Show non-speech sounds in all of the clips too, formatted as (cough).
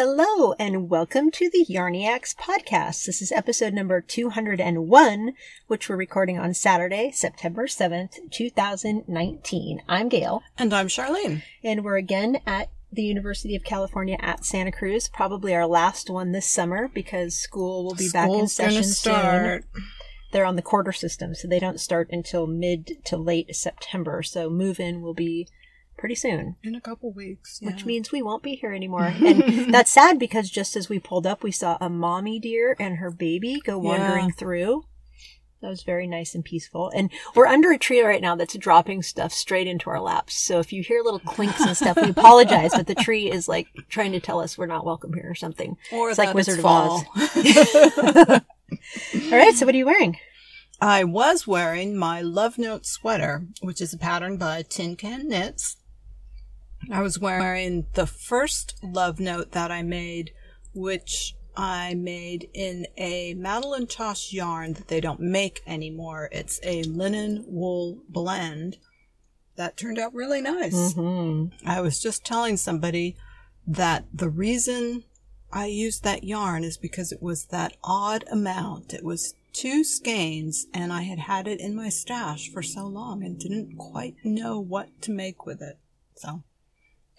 Hello and welcome to the Yarniacs podcast. This is episode number 201, which we're recording on Saturday, September 7th, 2019. I'm Gail. And I'm Charlene. And we're again at the University of California at Santa Cruz, probably our last one this summer because school will be back in session start. soon. They're on the quarter system, so they don't start until mid to late September. So move in will be pretty soon. In a couple weeks. which means we won't be here anymore. (laughs) And that's sad because just as we pulled up, we saw a mommy deer and her baby go wandering Yeah. through. That was very nice and peaceful. And we're under a tree right now that's dropping stuff straight into our laps. So if you hear little clinks and stuff, we (laughs) apologize, but the tree is like trying to tell us we're not welcome here or something. Or It's like Wizard of fall. (laughs) All right, so what are you wearing? I was wearing my Love Note sweater, which is a pattern by Tin Can Knits. I was wearing the first Love Note that I made, which I made in a Madeline Tosh yarn that they don't make anymore. It's a linen wool blend that turned out really nice. Mm-hmm. I was just telling somebody that the reason I used that yarn is because it was that odd amount. It was two skeins, and I had had it in my stash for so long and didn't quite know what to make with it. So,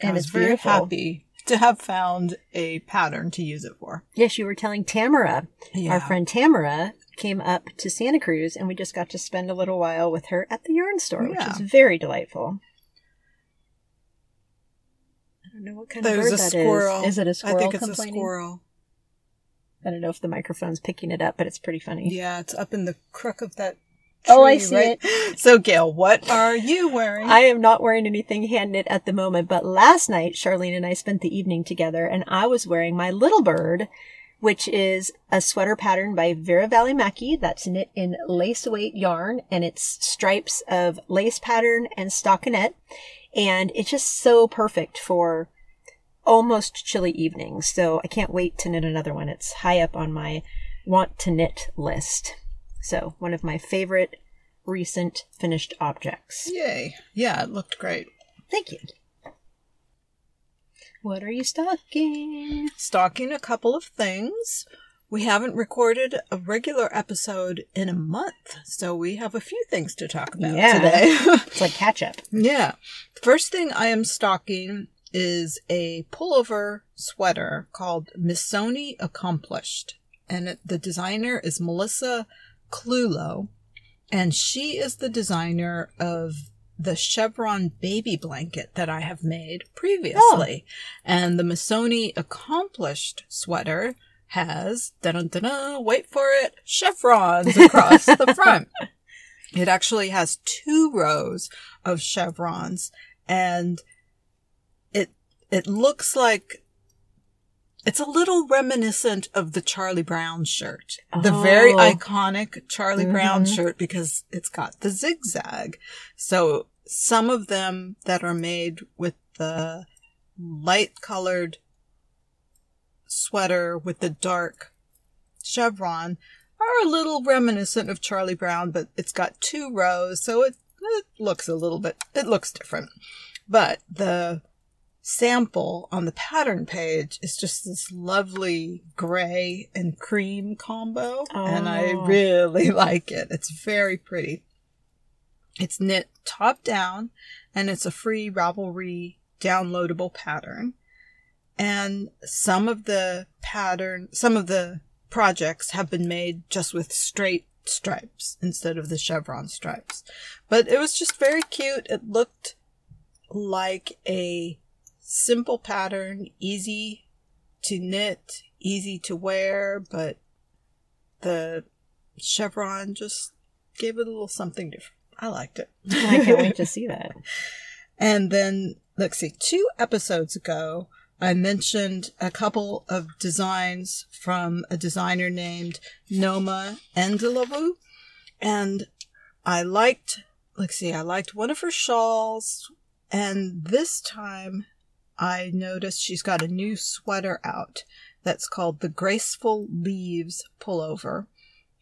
And I was it's very beautiful. happy to have found a pattern to use it for. Yes, you were telling Tamara Yeah. Our friend Tamara came up to Santa Cruz and we just got to spend a little while with her at the yarn store, which Yeah. is very delightful. I don't know what kind of bird that is. squirrel. Is it a squirrel I think it's a squirrel. I don't know if the microphone's picking it up, but it's pretty funny. Yeah, it's up in the crook of that. Oh, I see right? (laughs) So, Gail, what are you wearing? I am not wearing anything hand knit at the moment, but last night Charlene and I spent the evening together and I was wearing my little bird, which is a sweater pattern by Vera Välimäki that's knit in lace weight yarn and it's stripes of lace pattern and stockinette. And it's just so perfect for almost chilly evenings. So I can't wait to knit another one. It's high up on my want to knit list. So one of my favorite recent finished objects. Yay. Yeah, it looked great. Thank you. What are you stocking? Stalking a couple of things. We haven't recorded a regular episode in a month, so we have a few things to talk about Yeah. today. (laughs) (laughs) It's like catch up. yeah. The first thing I am stocking is a pullover sweater called Missoni Accomplished. And it, the designer is Melissa Clulo. And she is the designer of the chevron baby blanket that I have made previously. Oh. And the Missoni Accomplished sweater has, da-dun-dun-dun, wait for it, chevrons across the (laughs) front. It actually has two rows of chevrons and it it looks like it's a little reminiscent of the Charlie Brown shirt. The very Oh. iconic Charlie Brown Mhm. shirt because it's got the zigzag. So some of them that are made with the light colored sweater with the dark chevron are a little reminiscent of Charlie Brown, but it's got two rows, so it, it looks a little bit, it looks different. But the sample on the pattern page is just this lovely gray and cream combo, and I Oh. really (laughs) like it. It's very pretty. It's knit top down, and it's a free Ravelry downloadable pattern. And some of the pattern, some of the projects have been made just with straight stripes instead of the chevron stripes. But it was just very cute. It looked like a simple pattern, easy to knit, easy to wear, but the chevron just gave it a little something different. I liked it. (laughs) I can't wait to see that. (laughs) And then, let's see, two episodes ago, I mentioned a couple of designs from a designer named Noma Endelavu. And I liked, let's see, I liked one of her shawls. And this time I noticed she's got a new sweater out that's called the Graceful Leaves Pullover,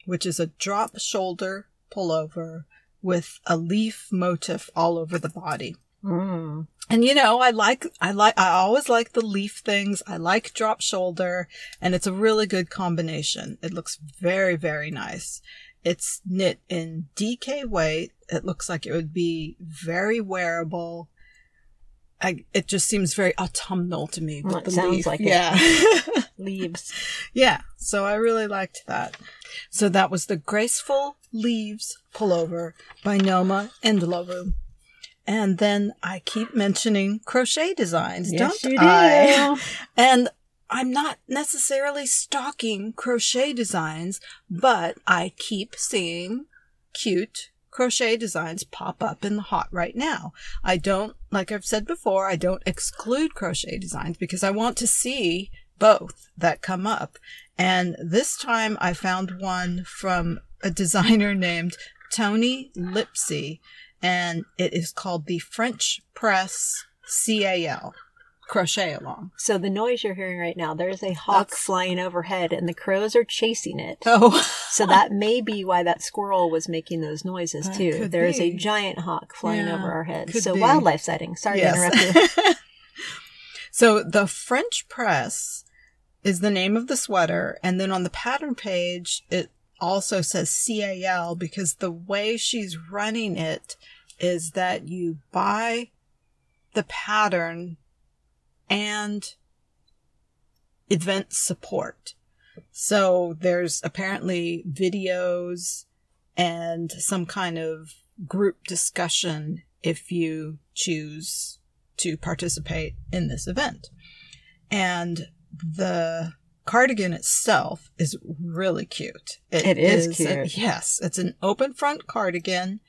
which is a drop shoulder pullover with a leaf motif all over the body. Mm. And you know, I like, I like, I always like the leaf things. I like drop shoulder and it's a really good combination. It looks very, very nice. It's knit in DK weight. It looks like it would be very wearable. I, it just seems very autumnal to me. Well, it the sounds leaf. like it. yeah. (laughs) Leaves. yeah. So I really liked that. So that was the Graceful Leaves pullover by Noma Endelovu. And then I keep mentioning crochet designs, Yes, don't you I? do. (laughs) And I'm not necessarily stalking crochet designs, but I keep seeing cute crochet designs pop up in the hot right now. I don't, like I've said before, I don't exclude crochet designs because I want to see both that come up. And this time I found one from a designer (laughs) named Toni Lipsey, and it is called the French Press CAL. Crochet along. So the noise you're hearing right now, there's a hawk That's- flying overhead and the crows are chasing it. Oh, So that may be why that squirrel was making those noises too. There is a giant hawk flying Yeah, over our heads. So be. wildlife sighting. Sorry to interrupt you. (laughs) so the French press is the name of the sweater, and then on the pattern page it also says CAL because the way she's running it is that you buy the pattern and event support. So there's apparently videos and some kind of group discussion if you choose to participate in this event. And the cardigan itself is really cute. It is a- cute. yes, it's an open front cardigan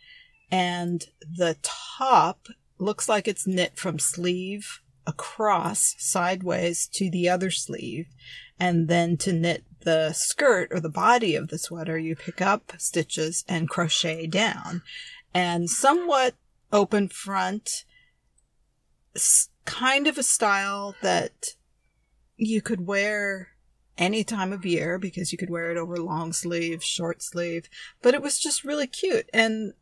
and the top looks like it's knit from sleeve across sideways to the other sleeve. And then to knit the skirt or the body of the sweater, you pick up stitches and crochet down. And somewhat open front, kind of a style that you could wear any time of year because you could wear it over long sleeve, short sleeve, but it was just really cute. And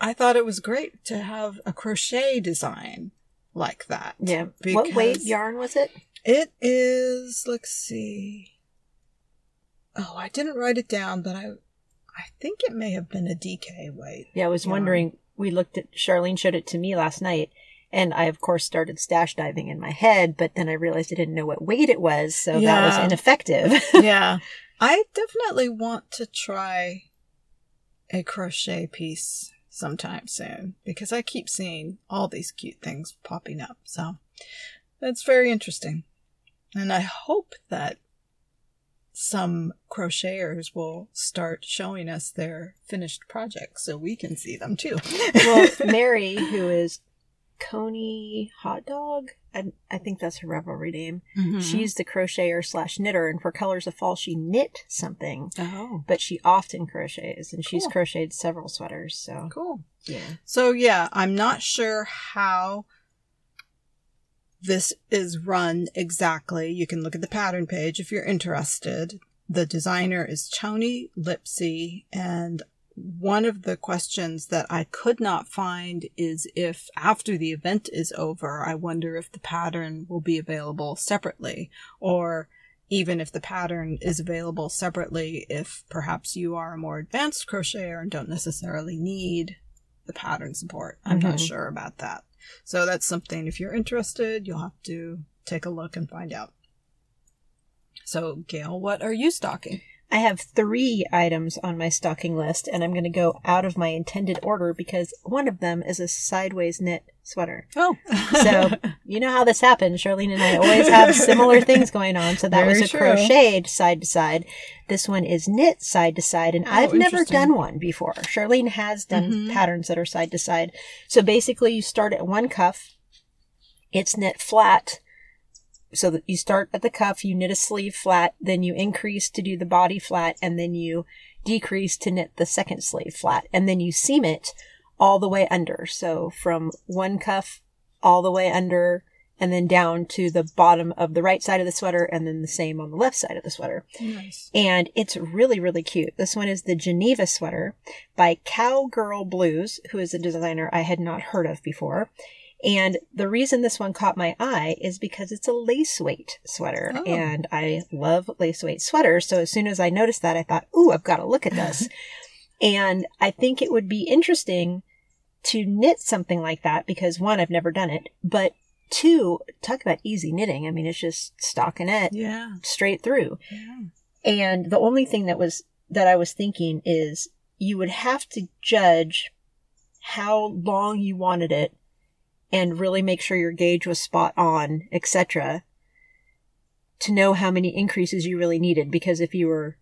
I thought it was great to have a crochet design like that. Yeah. What weight yarn was it? It is, let's see. Oh, I didn't write it down, but I I think it may have been a DK weight. Yeah, I was yarn. wondering. We looked at Charlene showed it to me last night, and I of course started stash diving in my head, but then I realized I didn't know what weight it was, so that was ineffective. (laughs) yeah. I definitely want to try a crochet piece sometime soon because I keep seeing all these cute things popping up. So that's very interesting. And I hope that some crocheters will start showing us their finished projects so we can see them too. well, (laughs) Mary, who is Coney Hot Dog, I, I think that's her Ravelry name. Mhm. She's the crocheter slash knitter, and for Colors of Fall, she knit something, oh, but she often crochets, and she's Cool. crocheted several sweaters. So cool. yeah, So yeah, I'm not sure how this is run exactly. You can look at the pattern page if you're interested. The designer is Toni Lipsey and one of the questions that I could not find is if after the event is over, I wonder if the pattern will be available separately or even if the pattern is available separately if perhaps you are a more advanced crocheter and don't necessarily need the pattern support. I'm not Mhm. sure about that. So that's something if you're interested, you'll have to take a look and find out. So, Gail, what are you stocking? I have three items on my stocking list, and I'm going to go out of my intended order because one of them is a sideways knit sweater. Oh, So (laughs) you know how this happens. Charlene and I always have similar (laughs) things going on. So that Very was a true. crocheted side to side. This one is knit side to side, and Oh, I've never done one before. Charlene has done Mhm. patterns that are side to side. So basically, you start at one cuff. It's knit flat. So that you start at the cuff, you knit a sleeve flat, then you increase to do the body flat, and then you decrease to knit the second sleeve flat, and then you seam it all the way under. So from one cuff all the way under and then down to the bottom of the right side of the sweater and then the same on the left side of the sweater. Nice. And it's really, really cute. This one is the Geneva sweater by Cowgirl Blues, who is a designer I had not heard of before. And the reason this one caught my eye is because it's a lace weight sweater. Oh. And I love lace weight sweaters. So as soon as I noticed that, I thought, ooh, I've got to look at this. (laughs) and I think it would be interesting to knit something like that because one, I've never done it, but two, talk about easy knitting. I mean, it's just stockinette Yeah. straight through. Yeah. And the only thing that was that I was thinking is you would have to judge how long you wanted it and really make sure your gauge was spot on, etc. to know how many increases you really needed because if you were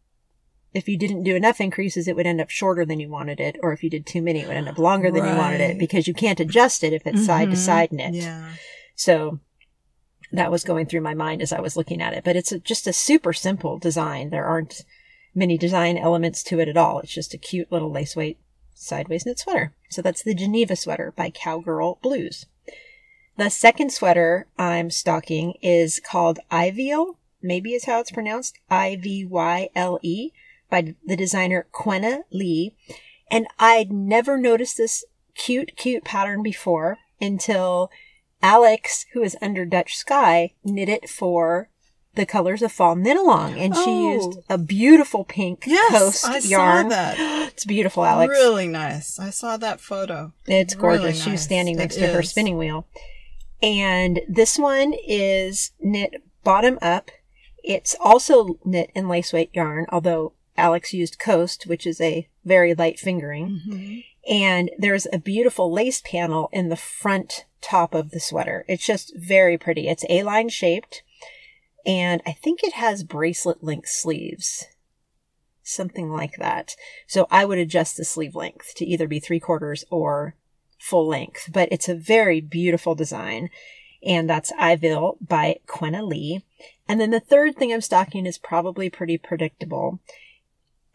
if you didn't do enough increases it would end up shorter than you wanted it or if you did too many it would end up longer than you wanted it because you can't adjust it if it's side to Mhm. side knit. Yeah. So that was going through my mind as I was looking at it. But it's a, just a super simple design. There aren't many design elements to it at all. It's just a cute little lace weight sideways knit sweater. So that's the Geneva sweater by Cowgirl Blues. The second sweater I'm stocking is called Ivyle, maybe is how it's pronounced, I-V-Y-L-E, by the designer Quenna Lee. And I'd never noticed this cute, cute pattern before until Alex, who is under Dutch Sky, knit it for the colors of fall knit along, and she Oh. used a beautiful pink Yes, coast I saw yarn. that. (gasps) It's beautiful, Alex. Really nice. I saw that photo. It's gorgeous. Really She was nice. standing next It to her spinning wheel. And this one is knit bottom up. It's also knit in lace weight yarn, although Alex used coast, which is a very light fingering. Mhm. And there's a beautiful lace panel in the front top of the sweater. It's just very pretty. It's A-line shaped. And I think it has bracelet length sleeves. Something like that. So I would adjust the sleeve length to either be three quarters or full length. But it's a very beautiful design. And that's Ivyle by Quenna Lee. And then the third thing I'm stocking is probably pretty predictable.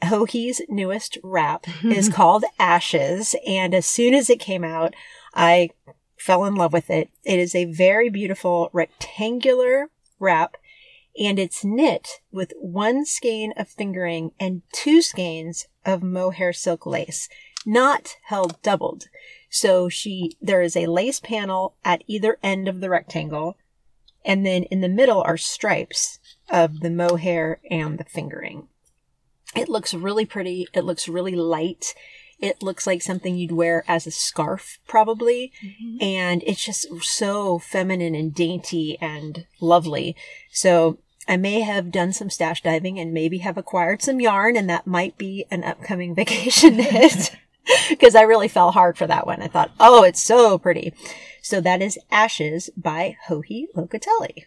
Joji's newest wrap is (laughs) called Ashes. And as soon as it came out, I fell in love with it. It is a very beautiful rectangular wrap and it's knit with one skein of fingering and two skeins of mohair silk lace, not held doubled. So she, there is a lace panel at either end of the rectangle, and then in the middle are stripes of the mohair and the fingering. It looks really pretty. It looks really light. It looks like something you'd wear as a scarf, probably. Mm-hmm. And it's just so feminine and dainty and lovely. So I may have done some stash diving and maybe have acquired some yarn, and that might be an upcoming (laughs) vacation knit. (laughs) (laughs) Because I really fell hard for that one. I thought, oh, it's so pretty. So that is Ashes by Joji Locatelli.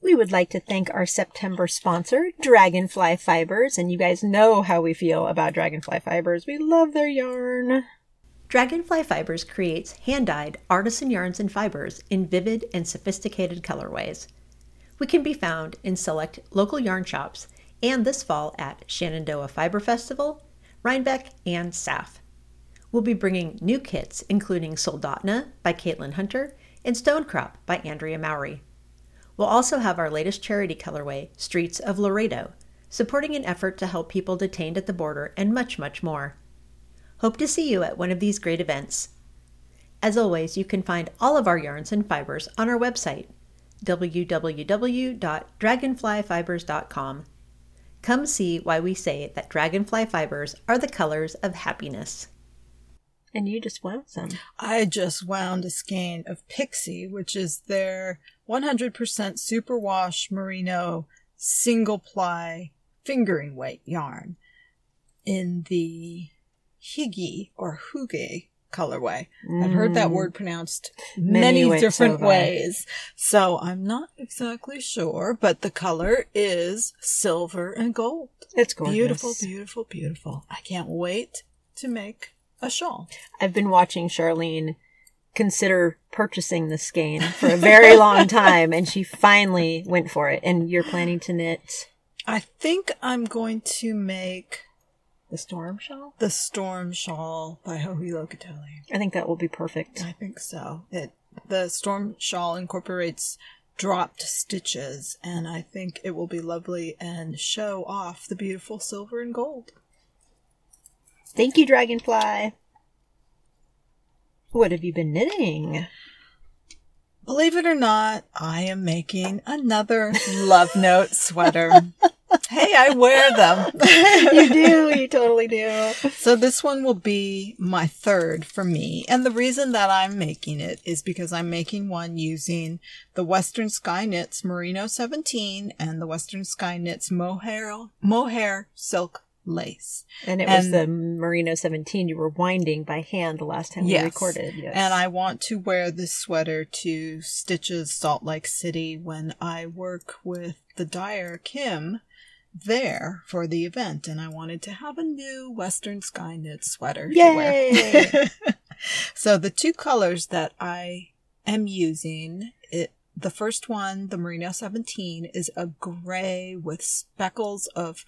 We would like to thank our September sponsor, Dragonfly Fibers, and you guys know how we feel about Dragonfly Fibers. We love their yarn. Dragonfly Fibers creates hand dyed artisan yarns and fibers in vivid and sophisticated colorways. We can be found in select local yarn shops and this fall at Shenandoah Fiber Festival, Rhinebeck, and SAF. We'll be bringing new kits including Soldotna by Caitlin Hunter and Stonecrop by Andrea Mowry. We'll also have our latest charity colorway, Streets of Laredo, supporting an effort to help people detained at the border and much, much more. Hope to see you at one of these great events. As always, you can find all of our yarns and fibers on our website, www.dragonflyfibers.com. Come see why we say that dragonfly fibers are the colors of happiness. And you just wound some. I just wound a skein of Pixie, which is their 100% superwash merino single ply fingering weight yarn in the Higi or Huge colorway. I've heard that Mm. word pronounced Many many, different ways. So I'm not exactly sure, but the color is silver and gold. It's gorgeous. Beautiful, beautiful, beautiful. I can't wait to make a shawl. I've been watching Charlene consider purchasing the skein for a very long (laughs) time, and she finally went for it. And you're planning to knit I think I'm going to make the storm shawl? the Storm Shawl by Joji Locatelli. I think that will be perfect. I think so. It the storm shawl incorporates dropped stitches, and I think it will be lovely and show off the beautiful silver and gold. Thank you, Dragonfly. What have you been knitting? Believe it or not, I am making another Love Note sweater. (laughs) hey, I wear them. you do, you totally do. So this one will be my third for me. And the reason that I'm making it is because I'm making one using the Western Sky Knits Merino 17 and the Western Sky Knits Mohair, Mohair Silk lace. And it was the Merino 17 you were winding by hand the last time Yes. we recorded. Yes. And I want to wear this sweater to Stitches Salt Lake City when I work with the dyer Kim there for the event. And I wanted to have a new Western Sky Knit sweater to wear. (laughs) So the two colors that I am using, it the first one, the Merino 17, is a gray with speckles of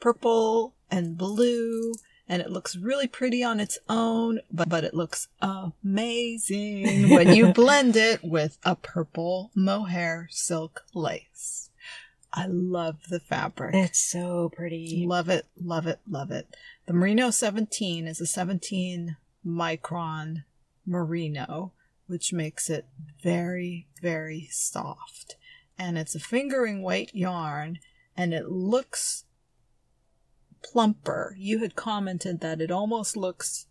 purple and blue, and it looks really pretty on its own, but, but it looks amazing (laughs) when you blend it with a purple mohair silk lace. I love the fabric. it's so pretty. Love it, love it, love it. The Merino 17 is a 17 micron merino, which makes it very, very soft. And it's a fingering weight yarn, and it looks plumper. You had commented that it almost looks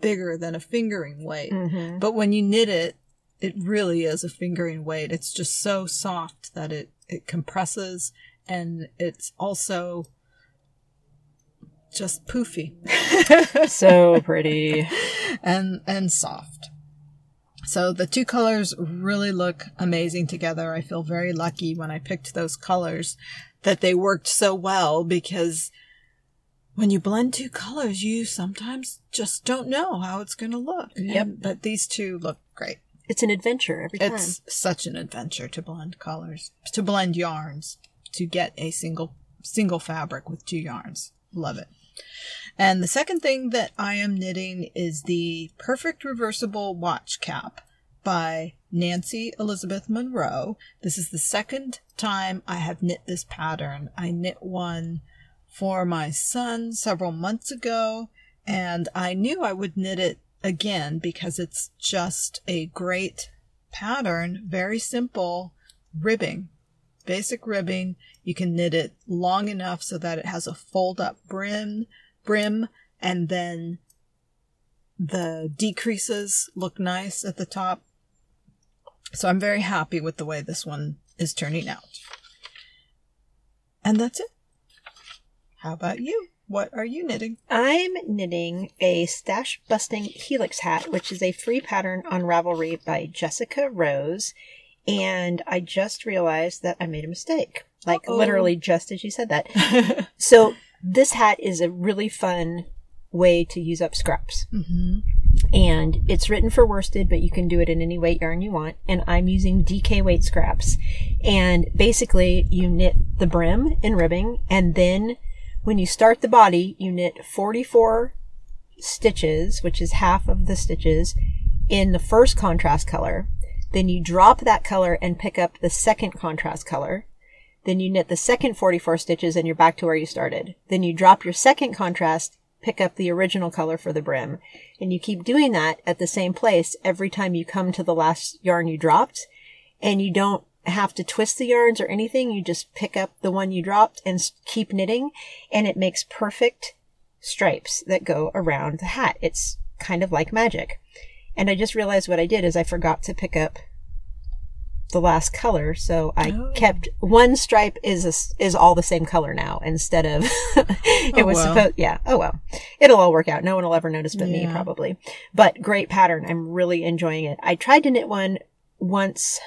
bigger than a fingering weight. Mhm. But when you knit it, it really is a fingering weight. It's just so soft that it, it compresses and it's also just poofy (laughs) so pretty. and and soft. So the two colors really look amazing together. I feel very lucky when I picked those colors that they worked so well because when you blend two colors, you sometimes just don't know how it's going to look. Yep. And- but these two look great. It's an adventure every time. It's such an adventure to blend colors, to blend yarns, to get a single single fabric with two yarns. Love it. And the second thing that I am knitting is the Perfect Reversible Watch Cap by Nancy Elizabeth Monroe. This is the second time I have knit this pattern. I knit one for my son several months ago, and I knew I would knit it again because it's just a great pattern, very simple ribbing. Basic ribbing. You can knit it long enough so that it has a fold up brim, brim, and then the decreases look nice at the top. So I'm very happy with the way this one is turning out. And that's it. How about you? What are you knitting? I'm knitting a stash busting helix hat, which is a free pattern on Ravelry by Jessica Rose. And I just realized that I made a mistake. Like Uh-oh. literally just as you said that. (laughs) so this hat is a really fun way to use up scraps. Mm-hmm. And it's written for worsted, but you can do it in any weight yarn you want. And I'm using DK weight scraps. And basically, you knit the brim in ribbing, and then when you start the body, you knit 44 stitches, which is half of the stitches, in the first contrast color. Then you drop that color and pick up the second contrast color. Then you knit the second 44 stitches and you're back to where you started. Then you drop your second contrast, pick up the original color for the brim. And you keep doing that at the same place every time you come to the last yarn you dropped. And you don't have to twist the yarns or anything. You just pick up the one you dropped and keep knitting. And it makes perfect stripes that go around the hat. It's kind of like magic. And I just realized what I did is I forgot to pick up the last color, so I Oh. kept one stripe is a is all the same color now instead of (laughs) it Oh, was well. supposed. Yeah. Oh well, it'll all work out. No one will ever notice but me probably. But great pattern. I'm really enjoying it. I tried to knit one once,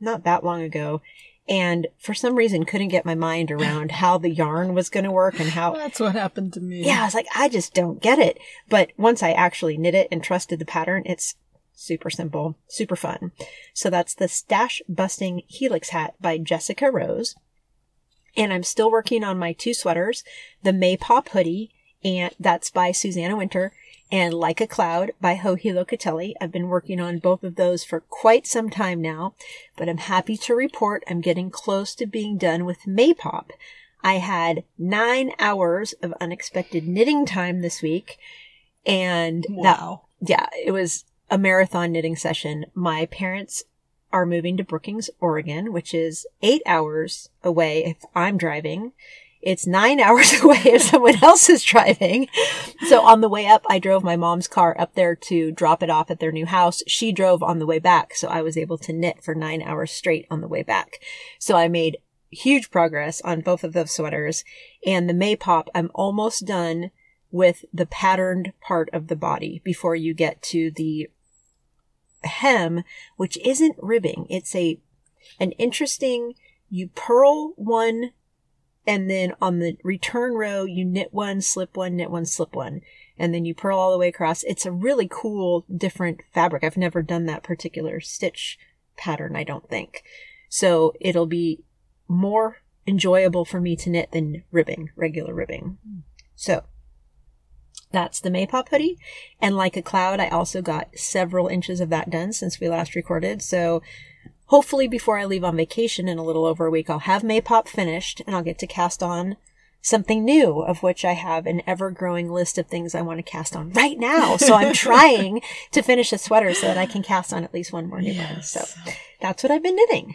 not that long ago, and for some reason couldn't get my mind around (laughs) how the yarn was going to work and how That's what happened to me. yeah, I was like, I just don't get it. But once I actually knit it and trusted the pattern, it's super simple, super fun. So that's the Stash Busting Helix Hat by Jessica Rose. And I'm still working on my two sweaters, the May Pop hoodie, and that's by Susanna Winter, and Like a Cloud by Joji Locatelli. I've been working on both of those for quite some time now, but I'm happy to report I'm getting close to being done with Maypop. I had nine hours of unexpected knitting time this week, and that Wow. yeah, it was a marathon knitting session. My parents are moving to Brookings, Oregon, which is eight hours away if I'm driving. It's nine (laughs) hours away if someone else is driving. So on the way up, I drove my mom's car up there to drop it off at their new house. She drove on the way back. So I was able to knit for nine hours straight on the way back. So I made huge progress on both of those sweaters and the Maypop. I'm almost done with the patterned part of the body before you get to the hem, which isn't ribbing. It's a, an interesting, you purl one and then on the return row, you knit one, slip one, knit one, slip one. And then you purl all the way across. It's a really cool, different fabric. I've never done that particular stitch pattern, I don't think. So it'll be more enjoyable for me to knit than ribbing, regular ribbing. Hmm. So that's the Maypop hoodie. And like a cloud, I also got several inches of that done since we last recorded. So hopefully before I leave on vacation in a little over a week, I'll have Maypop finished and I'll get to cast on something new, of which I have an ever growing list of things I want to cast on right now. So I'm (laughs) trying to finish a sweater so that I can cast on at least one more new one. So that's what I've been knitting.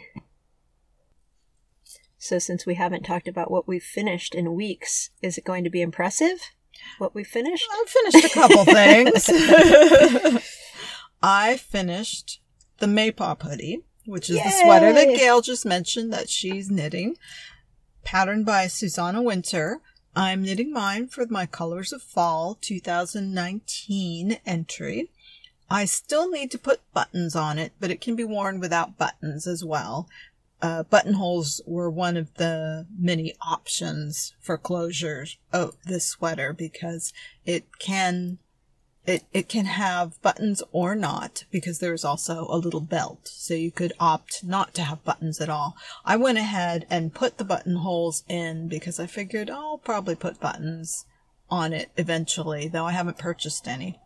So since we haven't talked about what we've finished in weeks, is it going to be impressive? What we finished? I finished a couple things. (laughs) I finished the Maypop hoodie, which is the sweater that Gail just mentioned that she's knitting, patterned by Susanna Winter. I'm knitting mine for my Colors of Fall 2019 entry. I still need to put buttons on it, but it can be worn without buttons as well. Uh, buttonholes were one of the many options for closures of the sweater because it can it, it can have buttons or not because there's also a little belt. So you could opt not to have buttons at all. I went ahead and put the buttonholes in because I figured I'll probably put buttons on it eventually, though I haven't purchased any.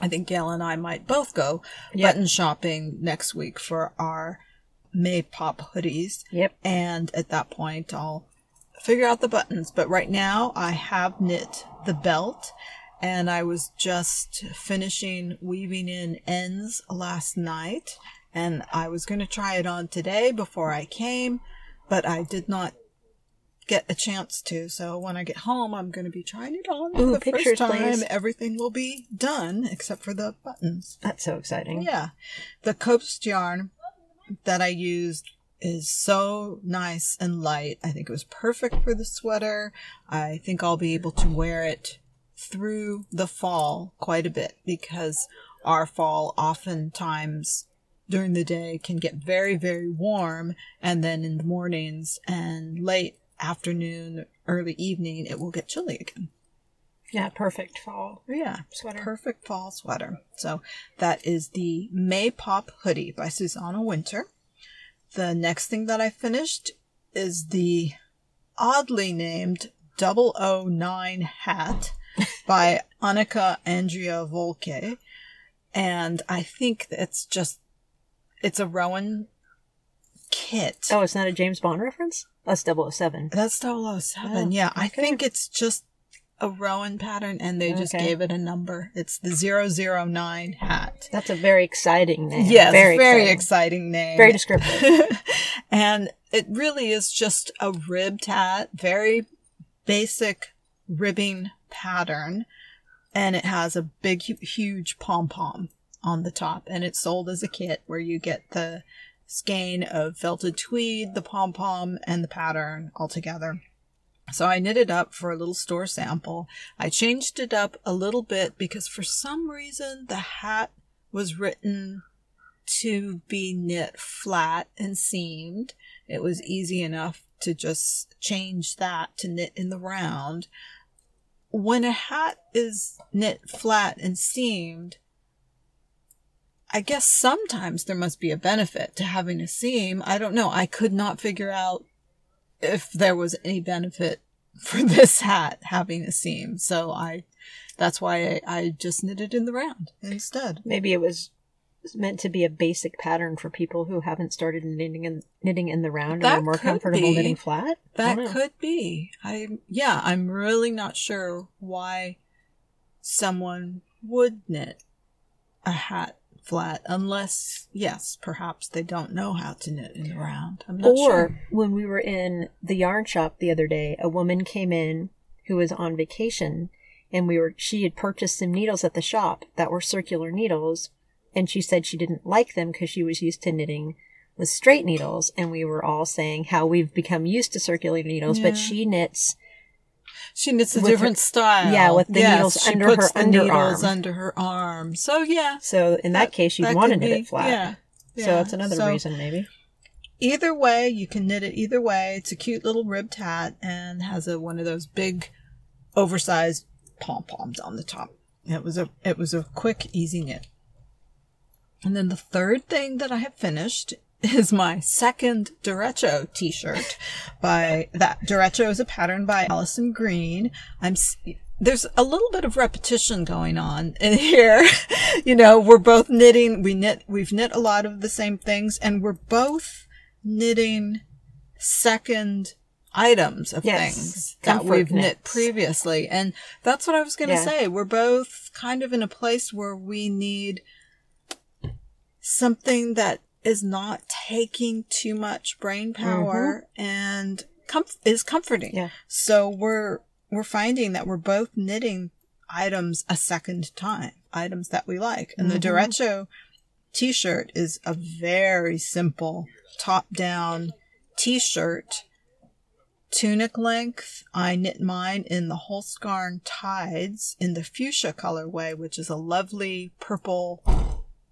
I think Gail and I might both go Yep. button shopping next week for our Maypop hoodies. Yep. And at that point, I'll figure out the buttons. But right now, I have knit the belt and I was just finishing weaving in ends last night. And I was going to try it on today before I came, but I did not get a chance to. So when I get home, I'm going to be trying it on Ooh, the pictures, first time. please. Everything will be done except for the buttons. That's so exciting. Yeah. The coast yarn that I used is so nice and light. I think it was perfect for the sweater. I think I'll be able to wear it through the fall quite a bit because our fall oftentimes during the day can get very, very warm. And then in the mornings and late afternoon, early evening, it will get chilly again. Yeah, perfect fall Yeah. sweater. Perfect fall sweater. So that is the May Pop hoodie by Susanna Winter. The next thing that I finished is the oddly named 009 hat (laughs) by Annika Andrea Volke. And I think it's just, it's a Rowan kit. Oh, it's not a James Bond reference? That's 007. That's 007. Oh, yeah, I think it's just a Rowan pattern and they just Okay. gave it a number. It's the 009 hat. That's a very exciting name. Yes, very, exciting. exciting name. Very descriptive. (laughs) and it really is just a ribbed hat, very basic ribbing pattern. And it has a big, huge pom pom on the top. And it's sold as a kit where you get the skein of felted tweed, the pom pom, and the pattern all together. So I knit it up for a little store sample. I changed it up a little bit because for some reason the hat was written to be knit flat and seamed. It was easy enough to just change that to knit in the round. When a hat is knit flat and seamed, I guess sometimes there must be a benefit to having a seam. I don't know. I could not figure out if there was any benefit for (laughs) this hat having a seam. So I, that's why I, I just knitted in the round instead. Maybe it was meant to be a basic pattern for people who haven't started knitting in, knitting in the round and are more comfortable be. knitting flat. That could be. I yeah, I'm really not sure why someone would knit a hat flat unless yes, perhaps they don't know how to knit in the round. I'm not Or sure. when we were in the yarn shop the other day, a woman came in who was on vacation and we were she had purchased some needles at the shop that were circular needles and she said she didn't like them because she was used to knitting with straight needles and we were all saying how we've become used to circular needles Yeah. but she knits She knits a with her- different style. Yeah, with the Yes, needles she under puts her the needles underarm. under her arm. So yeah. so in that, case you'd that want to knit be- it flat Yeah. so yeah. that's another So reason maybe Either way, you can knit it either way. It's a cute little ribbed hat and has a one of those big oversized pom poms on the top. It was a it was a quick, easy knit. And then the third thing that I have finished is my second Derecho t-shirt by that Derecho is a pattern by Allison Green. I'm there's a little bit of repetition going on in (laughs) here. you know, we're both knitting, we knit we've knit a lot of the same things and we're both knitting second items of Yes, things that we've knit previously. And that's what I was going to Yeah. say. We're both kind of in a place where we need something that is not taking too much brain power mm-hmm. and comf- is comforting. Yeah. So we're we're finding that we're both knitting items a second time, items that we like. And the mm-hmm. Derecho t-shirt is a very simple top-down t-shirt tunic length. I knit mine in the Holst Garn Tides in the fuchsia colorway, which is a lovely purple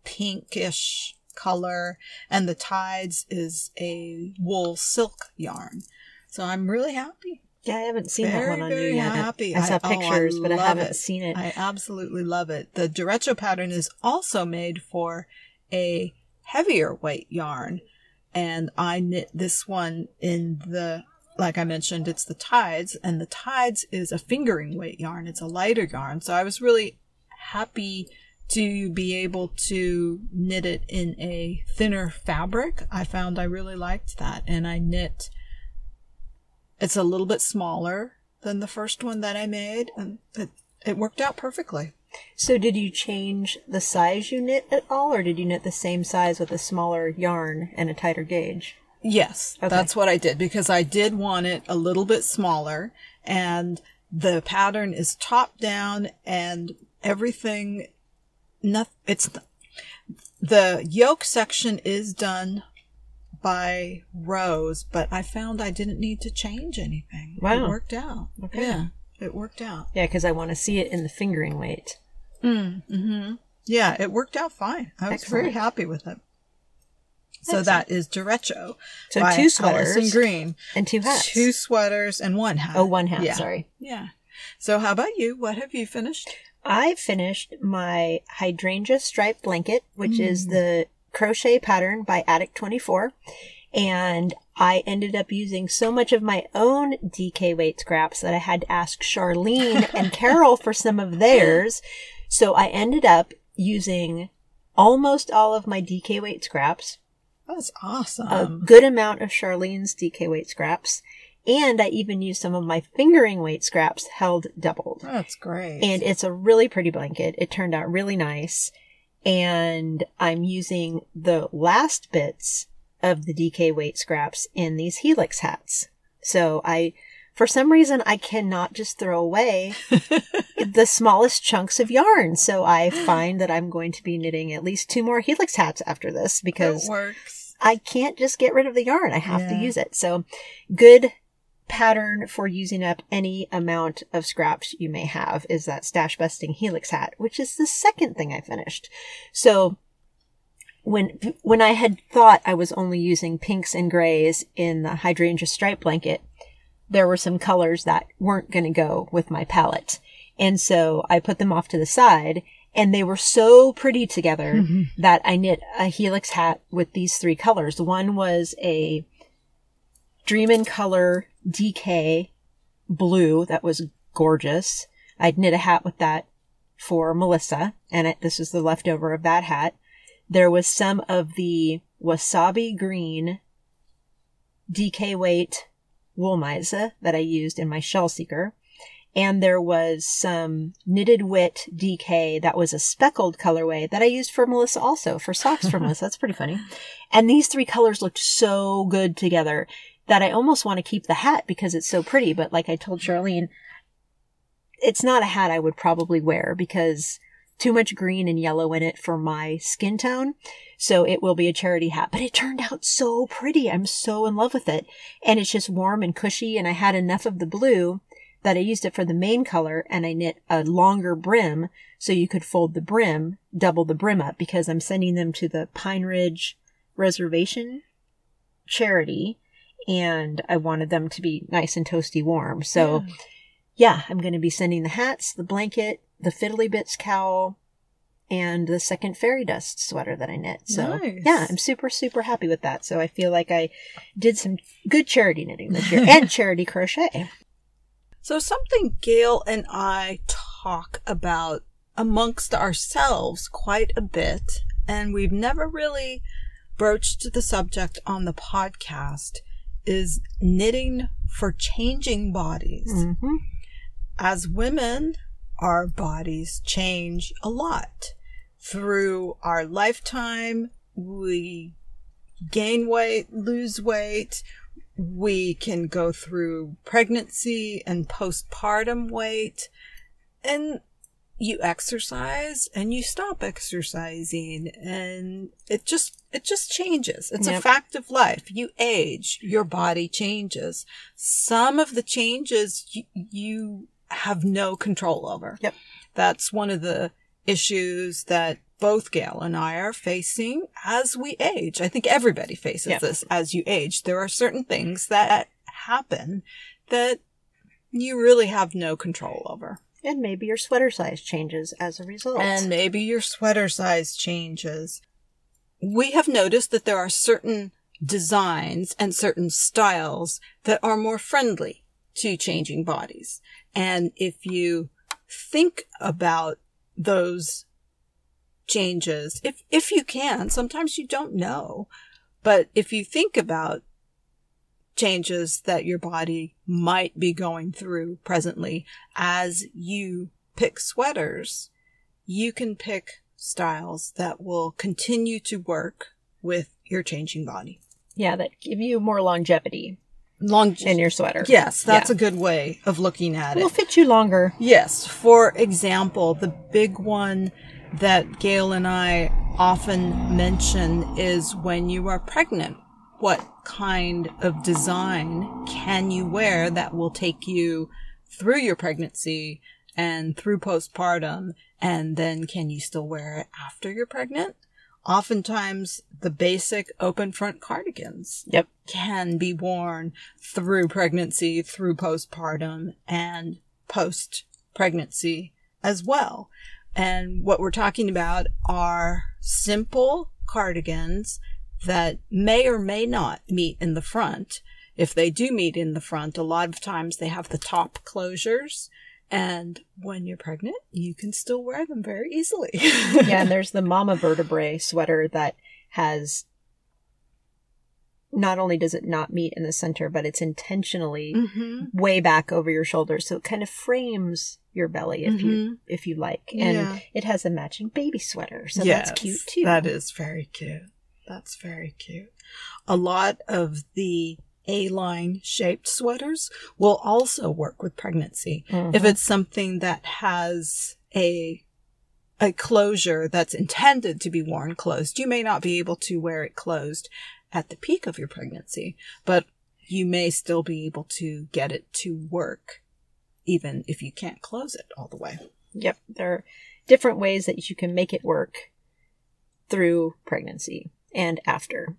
pinkish color. And the Tides is a wool silk yarn. So I'm really happy. yeah i haven't seen that one on you very yet happy. i saw I- oh, I pictures but i haven't it. seen it I absolutely love it. The Derecho pattern is also made for a heavier weight yarn. And I knit this one in the, like I mentioned, it's the Tides. And the Tides is a fingering weight yarn. It's a lighter yarn. So I was really happy to be able to knit it in a thinner fabric. I found I really liked that. And I knit, it's a little bit smaller than the first one that I made. And it, it worked out perfectly. So did you change the size you knit at all, or did you knit the same size with a smaller yarn and a tighter gauge? Yes, Okay. that's what I did because I did want it a little bit smaller and the pattern is top down and everything not it's the yoke section is done by rows, but I found I didn't need to change anything. Wow. It worked out. Okay. Yeah, it worked out. Yeah, because I want to see it in the fingering weight. Mm, hmm Yeah, it worked out fine. I was very happy with it. So that is Derecho. So by two sweaters Allison Green. and two hats. Two sweaters and one hat. oh, one hat. Yeah. Sorry. Yeah. So how about you? What have you finished? I finished my hydrangea stripe blanket, which is mm. the crochet pattern by Attic 24. And I ended up using so much of my own DK weight scraps that I had to ask Charlene and (laughs) Carol for some of theirs. So I ended up using almost all of my DK weight scraps, That's awesome. a good amount of Charlene's DK weight scraps, and I even used some of my fingering weight scraps held doubled. That's great. And it's a really pretty blanket. It turned out really nice. And I'm using the last bits of the DK weight scraps in these Helix hats. So I, for some reason, I cannot just throw away (laughs) the smallest chunks of yarn. So I find that I'm going to be knitting at least two more Helix hats after this because it works. I can't just get rid of the yarn. I have to use it. So good pattern for using up any amount of scraps you may have is that stash busting helix hat, which is the second thing I finished. So when when I had thought I was only using pinks and grays in the hydrangea stripe blanket, there were some colors that weren't going to go with my palette. And so I put them off to the side and they were so pretty together mm-hmm. that I knit a helix hat with these three colors. One was a Dream in Color DK blue that was gorgeous. I'd knit a hat with that for Melissa, and it, this was the leftover of that hat. There was some of the wasabi green DK weight wool Wollmeise that I used in my shell seeker. And there was some knitted wit DK that was a speckled colorway that I used for Melissa also for socks for (laughs) Melissa. That's pretty funny. And these three colors looked so good together that I almost want to keep the hat because it's so pretty. But like I told Charlene, it's not a hat I would probably wear because too much green and yellow in it for my skin tone. So it will be a charity hat, but it turned out so pretty. I'm so in love with it. And it's just warm and cushy. And I had enough of the blue that I used it for the main color and I knit a longer brim so you could fold the brim, double the brim up because I'm sending them to the Pine Ridge Reservation charity and I wanted them to be nice and toasty warm. So yeah, yeah I'm going to be sending the hats, the blanket, the Fiddly Bits cowl, and the second fairy dust sweater that I knit. So Nice. yeah, I'm super, super happy with that. So I feel like I did some good charity knitting this year and (laughs) charity crochet. So, something Gail and I talk about amongst ourselves quite a bit, and we've never really broached the subject on the podcast, is knitting for changing bodies. Mm-hmm. As women, our bodies change a lot. Through our lifetime, we gain weight, lose weight, we can go through pregnancy and postpartum weight and you exercise and you stop exercising and it just it just changes it's a fact of life you age your body changes some of the changes you, you have no control over Yep. that's one of the issues that both Gail and I are facing as we age. I think everybody faces Yeah. this as you age. There are certain things that happen that you really have no control over. And maybe your sweater size changes as a result. And maybe your sweater size changes. We have noticed that there are certain designs and certain styles that are more friendly to changing bodies. And if you think about those changes, if, if you can, sometimes you don't know, but if you think about changes that your body might be going through presently as you pick sweaters, you can pick styles that will continue to work with your changing body. yeah, that give you more longevity Long, in your sweater. yes, that's Yeah. a good way of looking at it. will fit you longer. Yes. For example, the big one that Gail and I often mention is when you are pregnant. What kind of design can you wear that will take you through your pregnancy and through postpartum? And then can you still wear it after you're pregnant? Oftentimes the basic open front cardigans Yep. can be worn through pregnancy, through postpartum, and post pregnancy as well. And what we're talking about are simple cardigans that may or may not meet in the front. If they do meet in the front, a lot of times they have the top closures. And when you're pregnant, you can still wear them very easily. (laughs) yeah, and there's the mama vertebrae sweater that has not only does it not meet in the center, but it's intentionally hmm way back over your shoulders, so it kind of frames your belly if you if you like, and Yeah. it has a matching baby sweater, so that's cute too. That is very cute. That's very cute. A lot of the A-line shaped sweaters will also work with pregnancy. Mhm. If it's something that has a a closure that's intended to be worn closed, you may not be able to wear it closed at the peak of your pregnancy, but you may still be able to get it to work even if you can't close it all the way. Yep, there are different ways that you can make it work through pregnancy and after.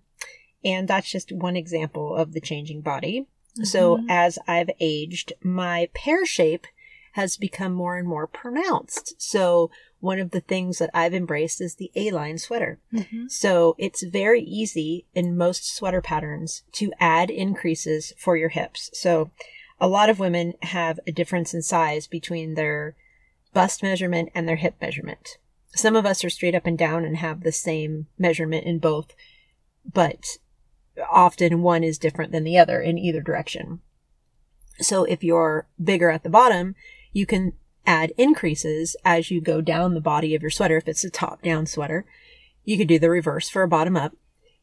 And that's just one example of the changing body. So as I've aged, my pear shape has become more and more pronounced. So one of the things that I've embraced is the A-line sweater. Mhm. So it's very easy in most sweater patterns to add increases for your hips. So a lot of women have a difference in size between their bust measurement and their hip measurement. Some of us are straight up and down and have the same measurement in both, but often one is different than the other in either direction. So if you're bigger at the bottom, you can add increases as you go down the body of your sweater. If it's a top down sweater, you could do the reverse for a bottom up.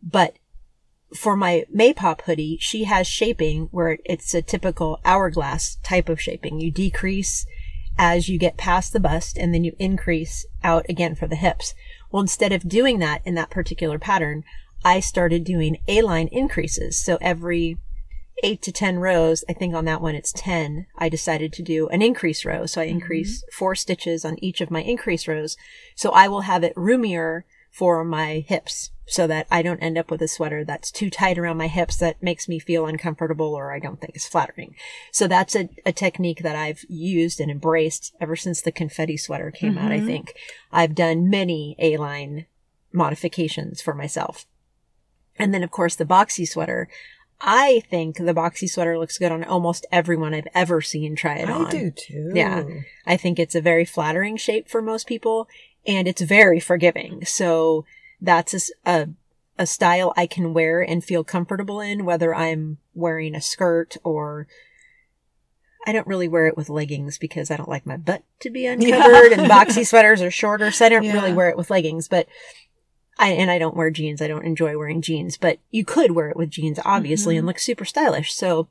But for my Maypop hoodie, she has shaping where it's a typical hourglass type of shaping. You decrease as you get past the bust and then you increase out again for the hips. Well, instead of doing that in that particular pattern, I started doing A-line increases. So every eight to 10 rows, I think on that one it's 10, I decided to do an increase row. So I mm-hmm. increase mm-hmm. four stitches on each of my increase rows. So I will have it roomier for my hips so that I don't end up with a sweater that's too tight around my hips that makes me feel uncomfortable or I don't think is flattering. So that's a, a technique that I've used and embraced ever since the confetti sweater came mm-hmm. out, I mm-hmm. think. I've done many A-line modifications for myself. And then of course the boxy sweater. I think the boxy sweater looks good on almost everyone I've ever seen try it I on. I do too. Yeah. I think it's a very flattering shape for most people and it's very forgiving. So that's a, a, a style I can wear and feel comfortable in, whether I'm wearing a skirt or I don't really wear it with leggings because I don't like my butt to be uncovered yeah. and (laughs) boxy sweaters are shorter. So I don't yeah. really wear it with leggings, but I, and I don't wear jeans. I don't enjoy wearing jeans, but you could wear it with jeans, obviously, mm-hmm. and look super stylish. So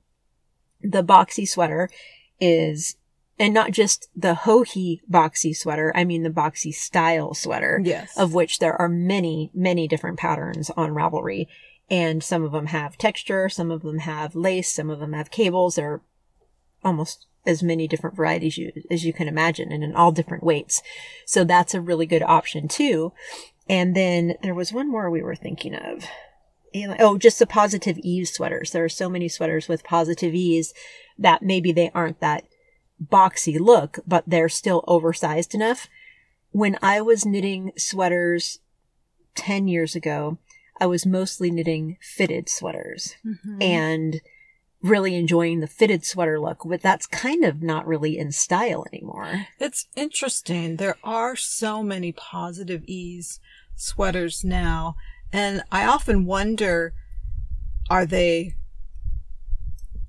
the boxy sweater is and not just the Joji boxy sweater. I mean the boxy style sweater. Yes. Of which there are many, many different patterns on Ravelry. And some of them have texture, some of them have lace, some of them have cables. There are almost as many different varieties you, as you can imagine and in all different weights. So that's a really good option too. And then there was one more we were thinking of. Oh, just the positive ease sweaters. There are so many sweaters with positive ease that maybe they aren't that boxy look, but they're still oversized enough. When I was knitting sweaters 10 years ago, I was mostly knitting fitted sweaters mm-hmm. and really enjoying the fitted sweater look, but that's kind of not really in style anymore. It's interesting. There are so many positive ease sweaters now, and I often wonder are they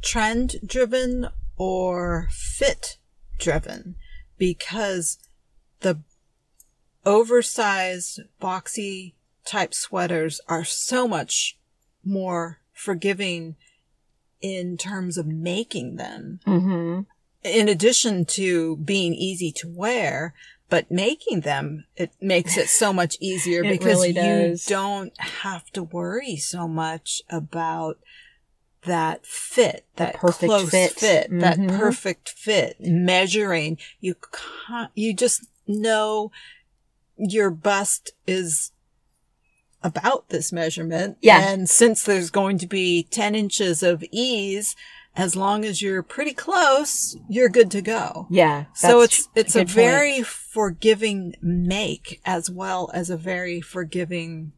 trend driven or fit driven because the oversized boxy type sweaters are so much more forgiving in terms of making them. Mm-hmm. In addition to being easy to wear, but making them, it makes it so much easier (laughs) because really you don't have to worry so much about that fit, that perfect close fit, fit mm-hmm. that perfect fit, measuring. You can't, you just know your bust is about this measurement. Yeah. And since there's going to be 10 inches of ease, as long as you're pretty close, you're good to go. Yeah. So it's, it's a, a very point. forgiving make as well as a very forgiving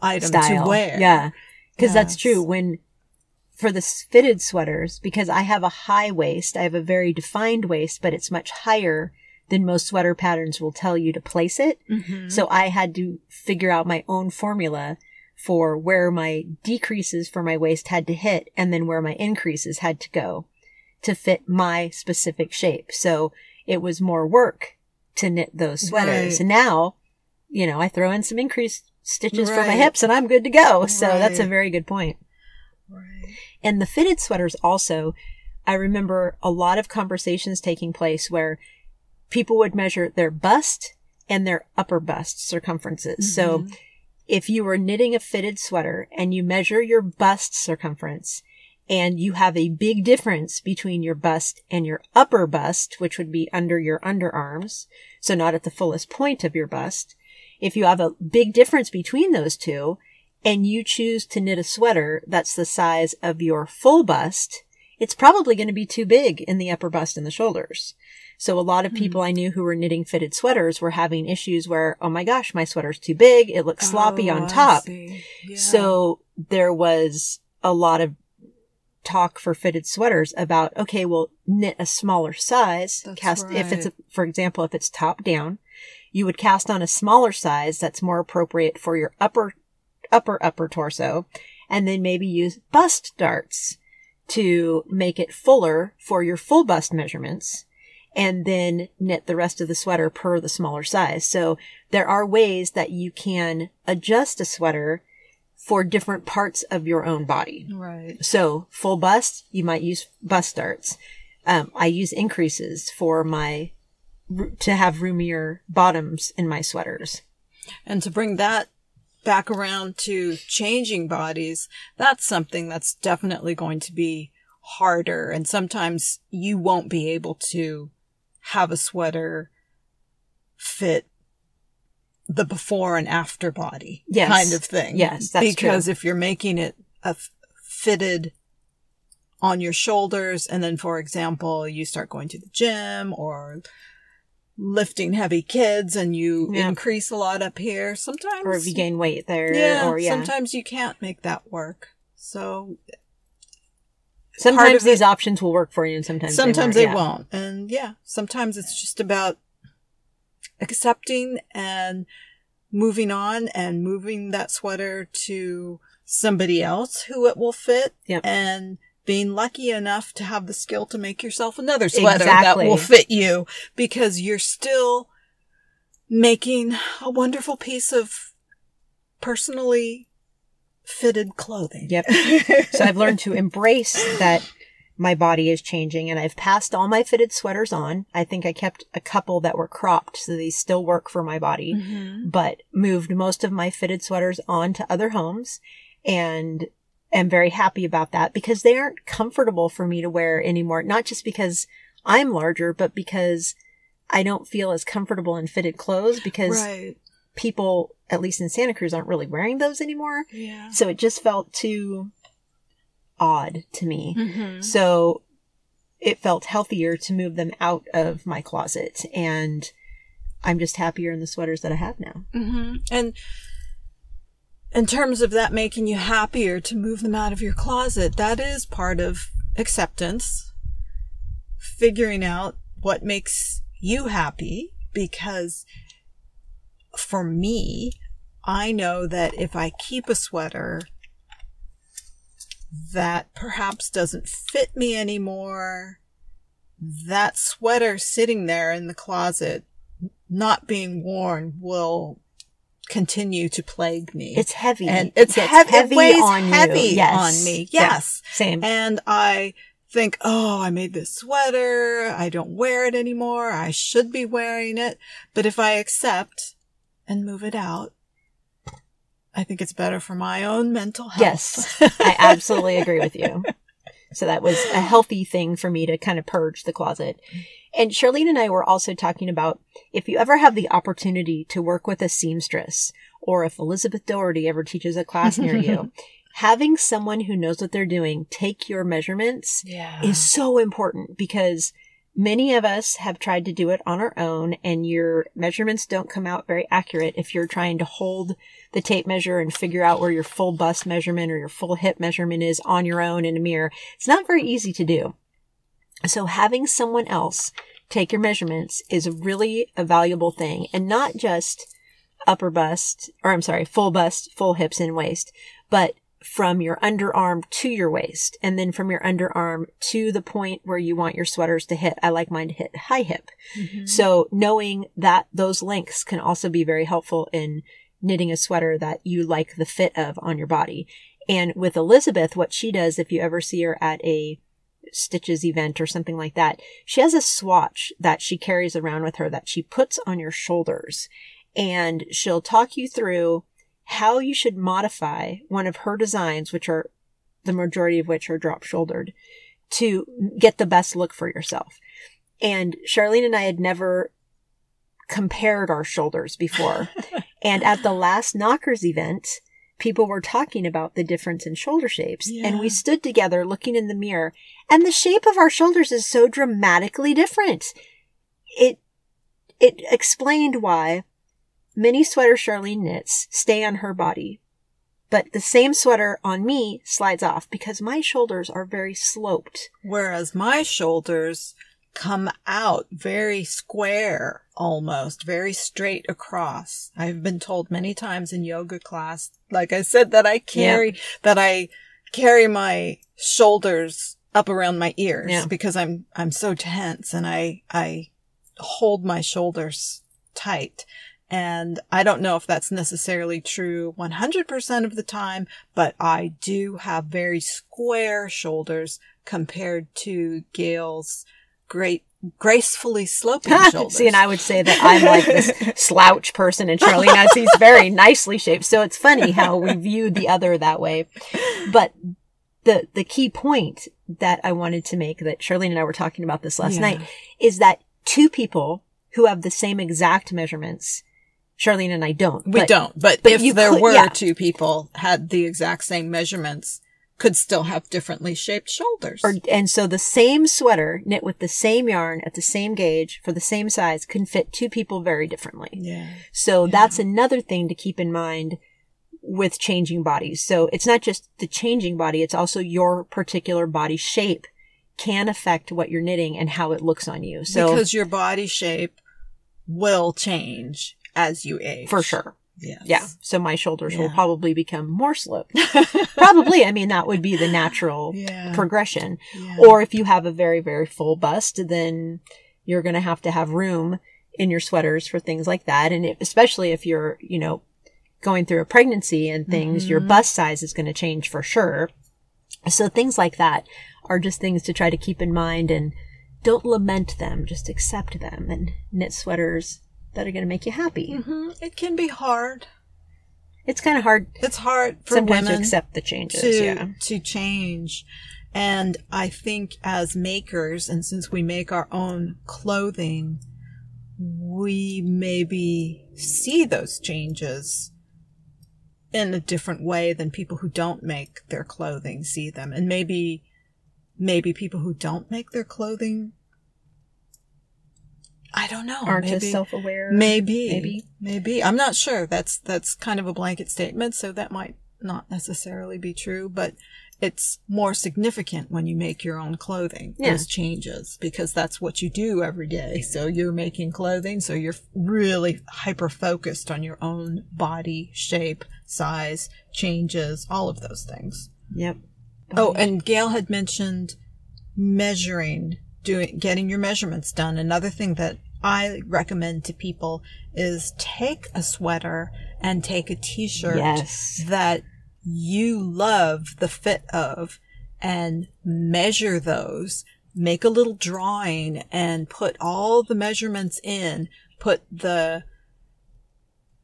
item Style. to wear. Yeah. Cause yes. that's true. When, for the fitted sweaters, because I have a high waist, I have a very defined waist, but it's much higher than most sweater patterns will tell you to place it. Mm-hmm. So I had to figure out my own formula for where my decreases for my waist had to hit and then where my increases had to go to fit my specific shape. So it was more work to knit those sweaters. Right. And now, you know, I throw in some increased stitches right. for my hips and I'm good to go. So right. that's a very good point. Right. And the fitted sweaters also, I remember a lot of conversations taking place where people would measure their bust and their upper bust circumferences. Mm-hmm. So if you were knitting a fitted sweater and you measure your bust circumference and you have a big difference between your bust and your upper bust, which would be under your underarms, so not at the fullest point of your bust. If you have a big difference between those two, and you choose to knit a sweater that's the size of your full bust, it's probably going to be too big in the upper bust and the shoulders. So a lot of people mm. I knew who were knitting fitted sweaters were having issues where, oh my gosh, my sweater's too big. It looks sloppy oh, on top. Yeah. So there was a lot of talk for fitted sweaters about, okay, well, knit a smaller size, That's cast, if it's, a, for example, if it's top down, you would cast on a smaller size that's more appropriate for your upper, upper, upper torso, and then maybe use bust darts to make it fuller for your full bust measurements and then knit the rest of the sweater per the smaller size. So there are ways that you can adjust a sweater for different parts of your own body. Right. So full bust, you might use bust darts. Um, I use increases for my to have roomier bottoms in my sweaters. And to bring that back around to changing bodies, that's something that's definitely going to be harder. And sometimes you won't be able to have a sweater fit the before and after body Yes. kind of thing. Yes, that's because true. if you're making it a fitted on your shoulders and then for example you start going to the gym or lifting heavy kids and you Yeah. increase a lot up here sometimes Or if you gain weight there, yeah, or yeah. sometimes you can't make that work so Sometimes these options will work for you and sometimes sometimes they they, won't. yeah. won't and yeah sometimes it's just about accepting and moving on and moving that sweater to somebody else who it will fit Yep. and being lucky enough to have the skill to make yourself another sweater Exactly. that will fit you because you're still making a wonderful piece of personally fitted clothing. Yep. (laughs) So I've learned to embrace that my body is changing and I've passed all my fitted sweaters on. I think I kept a couple that were cropped so these still work for my body, Mhm. but moved most of my fitted sweaters on to other homes and am very happy about that because they aren't comfortable for me to wear anymore. Not just because I'm larger, but because I don't feel as comfortable in fitted clothes because Right. people, at least in Santa Cruz, aren't really wearing those anymore. Yeah. So it just felt too odd to me. Mm-hmm. So it felt healthier to move them out of my closet. And I'm just happier in the sweaters that I have now. Mm-hmm. And in terms of that making you happier to move them out of your closet, that is part of acceptance. Figuring out what makes you happy because for me, I know that if I keep a sweater that perhaps doesn't fit me anymore, that sweater sitting there in the closet not being worn will continue to plague me. It's heavy. and it's gets heavy, it weighs on you. heavy Yes. on me. Yeah. Yes. Same. And I think, oh, I made this sweater. I don't wear it anymore. I should be wearing it. But if I accept and move it out, I think it's better for my own mental health. Yes. I absolutely agree with you. So that was a healthy thing for me to kind of purge the closet. And Charlene and I were also talking about if you ever have the opportunity to work with a seamstress or if Elizabeth Doherty ever teaches a class near you, (laughs) having someone who knows what they're doing take your measurements yeah. is so important because many of us have tried to do it on our own and your measurements don't come out very accurate if you're trying to hold the tape measure and figure out where your full bust measurement or your full hip measurement is on your own in a mirror. It's not very easy to do. So having someone else take your measurements is really a valuable thing and not just upper bust, or I'm sorry, full bust, full hips and waist, but from your underarm to your waist and then from your underarm to the point where you want your sweaters to hit. I like mine to hit high hip. Mhm. So knowing that those lengths can also be very helpful in knitting a sweater that you like the fit of on your body. And with Elizabeth, what she does, if you ever see her at a stitches event or something like that, she has a swatch that she carries around with her that she puts on your shoulders and she'll talk you through how you should modify one of her designs, which are the majority of which are drop shouldered to get the best look for yourself. And Charlene and I had never compared our shoulders before. (laughs) and at the last Knockers event, people were talking about the difference in shoulder shapes. And we stood together looking in the mirror, and the shape of our shoulders is so dramatically different. It it explained why many sweaters Charlene knits stay on her body but the same sweater on me slides off because my shoulders are very sloped. Whereas my shoulders come out very square almost, very straight across. I've been told many times in yoga class, like I said, that I carry, that I carry my shoulders up around my ears Yeah. because I'm, I'm so tense and I, I hold my shoulders tight. And I don't know if that's necessarily true 100% of the time, but I do have very square shoulders compared to Gail's great, gracefully sloping shoulders. (laughs) See, and I would say that I'm like this (laughs) slouch person, and Charlene has these very nicely shaped. So it's funny how we view the other that way. But the the key point that I wanted to make that Charlene and I were talking about this last Yeah. night is that two people who have the same exact measurements, Charlene and I don't. We but- don't, but, but if there could- were yeah. two people had the exact same measurements, could still have differently shaped shoulders. Or, and so the same sweater knit with the same yarn at the same gauge for the same size can fit two people very differently. yeah. So that's another thing to keep in mind with changing bodies. So it's not just the changing body, it's also your particular body shape can affect what you're knitting and how it looks on you. So because your body shape will change as you age. for sure. Yes. Yeah. So my shoulders will probably become more sloped. (laughs) probably. I mean, that would be the natural Yeah. progression. Yeah. Or if you have a very, very full bust, then you're going to have to have room in your sweaters for things like that. And it, especially if you're, you know, going through a pregnancy and things, your mm-hmm. bust size is going to change for sure. So things like that are just things to try to keep in mind and don't lament them, just accept them and knit sweaters that are going to make you happy. Mhm. It can be hard. It's kind of hard It's hard for sometimes to accept the changes. to yeah. to change. And I think as makers, and since we make our own clothing, we maybe see those changes in a different way than people who don't make their clothing see them. And maybe, maybe people who don't make their clothing, I don't know. Aren't maybe, as self-aware. Maybe, Maybe. maybe. I'm not sure. That's that's kind of a blanket statement, so that might not necessarily be true, but it's more significant when you make your own clothing. Yeah. Those changes because that's what you do every day. So you're making clothing, so you're really hyper focused on your own body shape, size, changes, all of those things. Yep. Oh, and Gail had mentioned measuring, doing, getting your measurements done. Another thing that I recommend to people is take a sweater and take a t-shirt Yes. that you love the fit of and measure those. Make a little drawing and put all the measurements in. Put the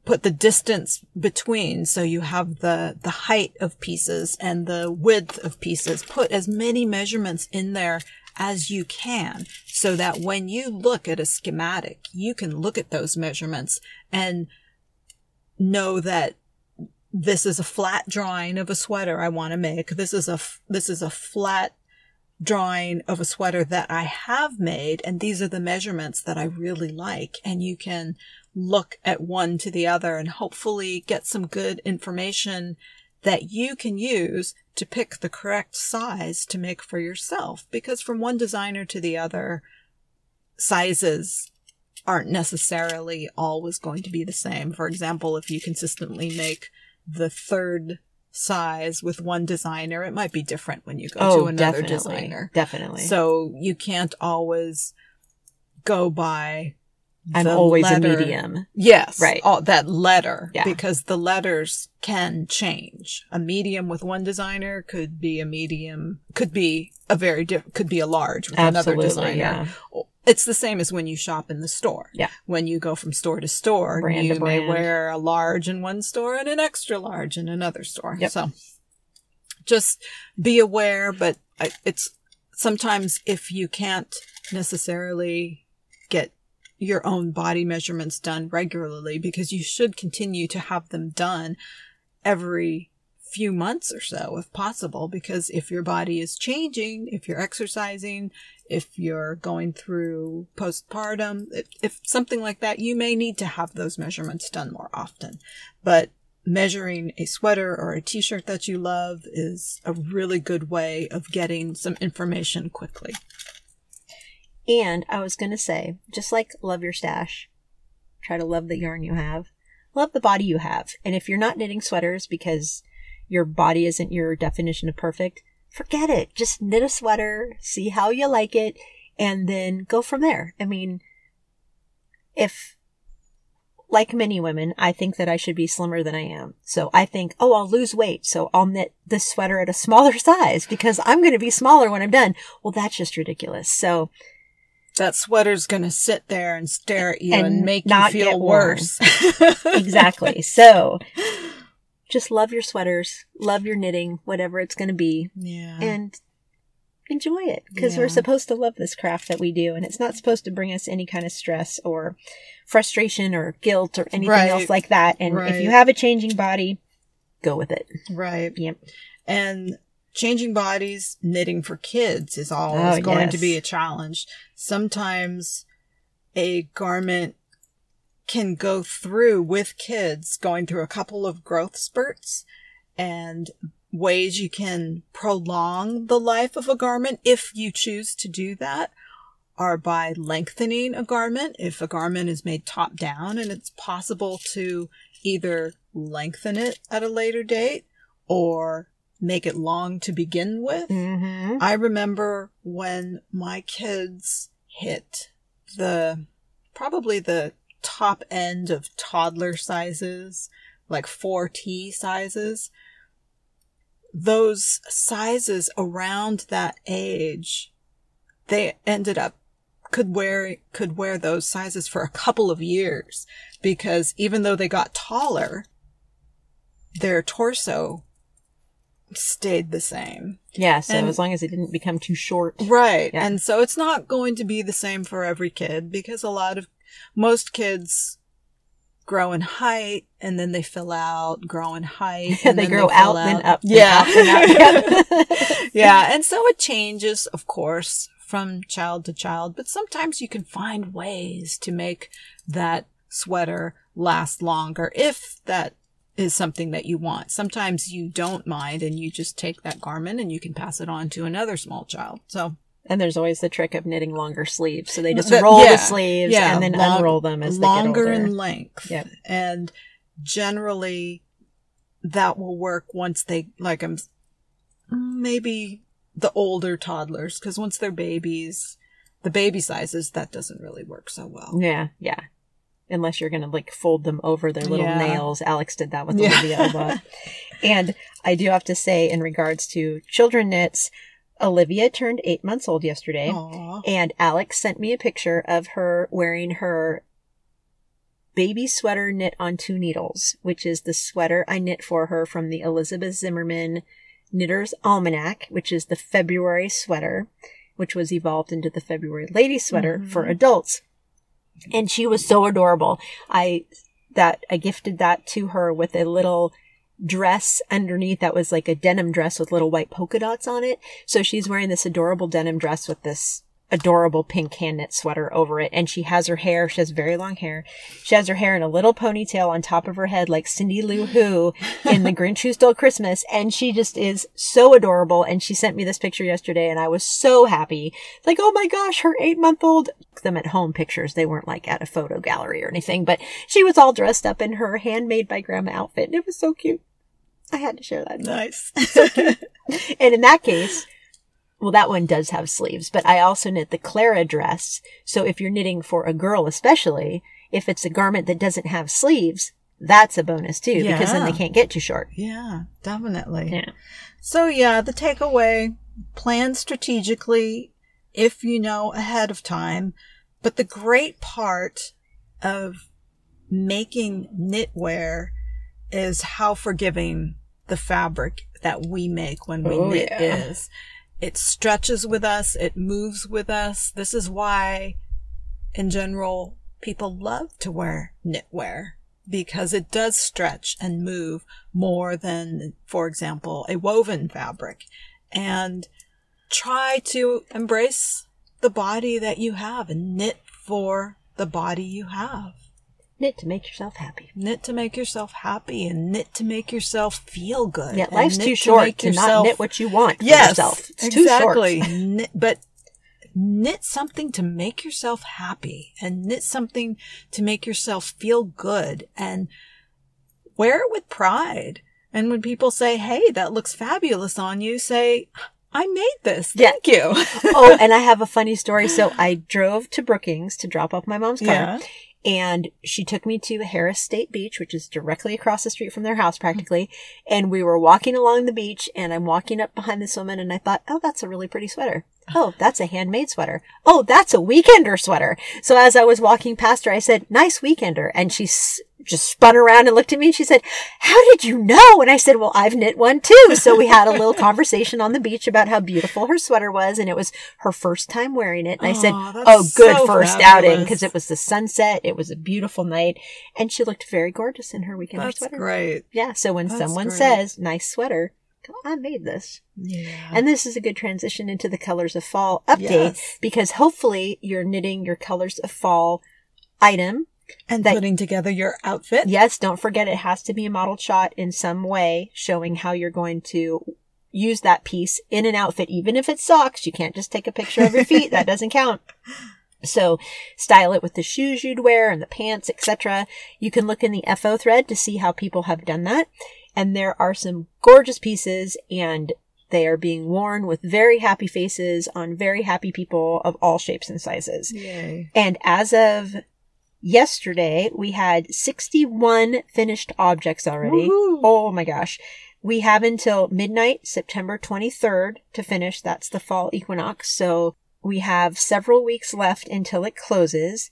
put the distance between so you have the the height of pieces and the width of pieces put as many measurements in there as you can so that when you look at a schematic you can look at those measurements and know that this is a flat drawing of a sweater I want to make. This is a, this is a flat drawing of a sweater that I have made and these are the measurements that I really like and you can look at one to the other and hopefully get some good information that you can use to pick the correct size to make for yourself because from one designer to the other sizes aren't necessarily always going to be the same. For example, if you consistently make the third size with one designer, it might be different when you go Oh, to another definitely. designer. Definitely. So you can't always go by. I'm always letter- a medium. Yes, Right. Oh, that letter, Yeah. because the letters can change. A medium with one designer could be a medium, could be a very diff- could be a large with another Absolutely, designer. yeah. It's the same as when you shop in the store. Yeah. When you go from store to store, Brand you to may wear a large in one store and an extra large in another store. Yep. So just be aware, but it's sometimes if you can't necessarily your own body measurements done regularly because you should continue to have them done every few months or so if possible because if your body is changing if you're exercising if you're going through postpartum if, if something like that you may need to have those measurements done more often but measuring a sweater or a t-shirt that you love is a really good way of getting some information quickly. And I was going to say, just like love your stash, try to love the yarn you have, love the body you have. And if you're not knitting sweaters because your body isn't your definition of perfect, forget it. Just knit a sweater, see how you like it, and then go from there. I mean, if like many women, I think that I should be slimmer than I am. So I think, oh, I'll lose weight. So I'll knit this sweater at a (laughs) smaller size because I'm going to be smaller when I'm done. Well, that's just ridiculous. So that sweater's going to sit there and stare at you And and, make not you feel worse. (laughs) (laughs) exactly. So just love your sweaters, love your knitting, whatever it's going to be, Yeah. and enjoy it because we're supposed to love this craft that we do. And it's not supposed to bring us any kind of stress or frustration or guilt or anything Right. else like that. And if you have a changing body, go with it. right. Yep. And changing bodies, knitting for kids is always ah, Oh, going to be a challenge. Sometimes a garment can go through with kids going through a couple of growth spurts and ways you can prolong the life of a garment if you choose to do that are by lengthening a garment. If a garment is made top down and it's possible to either lengthen it at a later date or make it long to begin with. Mm-hmm. I remember when my kids hit the probably the top end of toddler sizes, like 4T sizes. Those sizes around that age, they ended up could wear could wear those sizes for a couple of years because even though they got taller, their torso stayed the same. Yeah. So And- as long as it didn't become too short. Right. Yeah. And so it's not going to be the same for every kid because a lot of most kids grow in height and then they fill out, grow in height. (laughs) And they grow fill out, and up, Yeah. out, then up. Yep. (laughs) yeah. And so it changes, of course, from child to child, but sometimes you can find ways to make that sweater last longer if that is something that you want. Sometimes you don't mind and you just take that garment and you can pass it on to another small child. So And there's always the trick of knitting longer sleeves. So they just (laughs) roll yeah, the sleeves yeah, and then long- unroll them as longer they get older. in length. Yep. And generally that will work once they like I'm maybe the older toddlers because once they're babies, the baby sizes that doesn't really work so well. Yeah, yeah. Unless you're gonna like fold them over their little Yeah. nails. Alex did that with Yeah. Olivia (laughs) lot. And I do have to say, in regards to children knits, Olivia turned eight months old yesterday. Aw. And Alex sent me a picture of her wearing her baby sweater knit on two needles, which is the sweater I knit for her from the Elizabeth Zimmermann Knitter's Almanac, which is the February sweater, which was evolved into the February lady sweater for mm-hmm. adults. And she was so adorable. I that I gifted that to her with a little dress underneath that was like a denim dress with little white polka dots on it. So she's wearing this adorable denim dress with this adorable pink hand knit sweater over it. And she has her hair, she has very long hair. She has her hair in a little ponytail on top of her head like Cindy Lou Who (laughs) in The Grinch Who Stole Christmas. And she just is so adorable. And she sent me this picture yesterday and I was so happy. Like, oh my gosh, her eight month old them at home pictures. They weren't like at a photo gallery or anything, but she was all dressed up in her handmade by grandma outfit. And it was so cute. I had to share that. Nice. So (laughs) And in that case, well, that one does have sleeves, but I also knit the Clara dress. So if you're knitting for a girl, especially if it's a garment that doesn't have sleeves, that's a bonus too, because then they can't get too short. yeah, definitely. Yeah. So yeah, the takeaway, plan strategically if you know ahead of time. But the great part of making knitwear is how forgiving the fabric that we make when we Oh, knit yeah. is. It stretches with us. It moves with us. This is why in general, people love to wear knitwear because it does stretch and move more than, for example, a woven fabric. And try to embrace the body that you have and knit for the body you have. Knit to make yourself happy. Knit to make yourself happy and knit to make yourself feel good. Yeah, life's too short make to not knit what you want for yes, yourself. It's exactly. too short. knit, but knit something to make yourself happy and knit something to make yourself feel good and wear it with pride. And when people say, Hey, that looks fabulous on you, say, I made this. Yeah. Thank you. oh, (laughs) and I have a funny story. So I drove to Brookings to drop off my mom's car. Yeah. And she took me to Harris State Beach, which is directly across the street from their house practically. And we were walking along the beach and I'm walking up behind this woman and I thought, oh, that's a really pretty sweater. Oh, that's a handmade sweater. Oh, that's a weekender sweater. So as I was walking past her, I said, nice weekender. And she just spun around and looked at me and she said, how did you know? And I said, well, I've knit one too. So we had a little (laughs) conversation on the beach about how beautiful her sweater was. And it was her first time wearing it. And I said, oh, good so first outing because it was the sunset. It was a beautiful night and she looked very gorgeous in her weekender That's sweater. great. Yeah. So when That's someone great. says nice sweater, I made this. Yeah. And this is a good transition into the colors of fall update Yes. because hopefully you're knitting your colors of fall item. And that- putting together your outfit. Yes, don't forget it has to be a modeled shot in some way showing how you're going to use that piece in an outfit, even if it's socks. You can't just take a picture of your (laughs) feet. that doesn't count. So style it with the shoes you'd wear and the pants, etc. You can look in the FO thread to see how people have done that. And there are some gorgeous pieces and they are being worn with very happy faces on very happy people of all shapes and sizes. Yay. And as of yesterday, we had 61 finished objects already. Woohoo. Oh my gosh. We have until midnight, September 23rd to finish. That's the fall equinox. So we have several weeks left until it closes.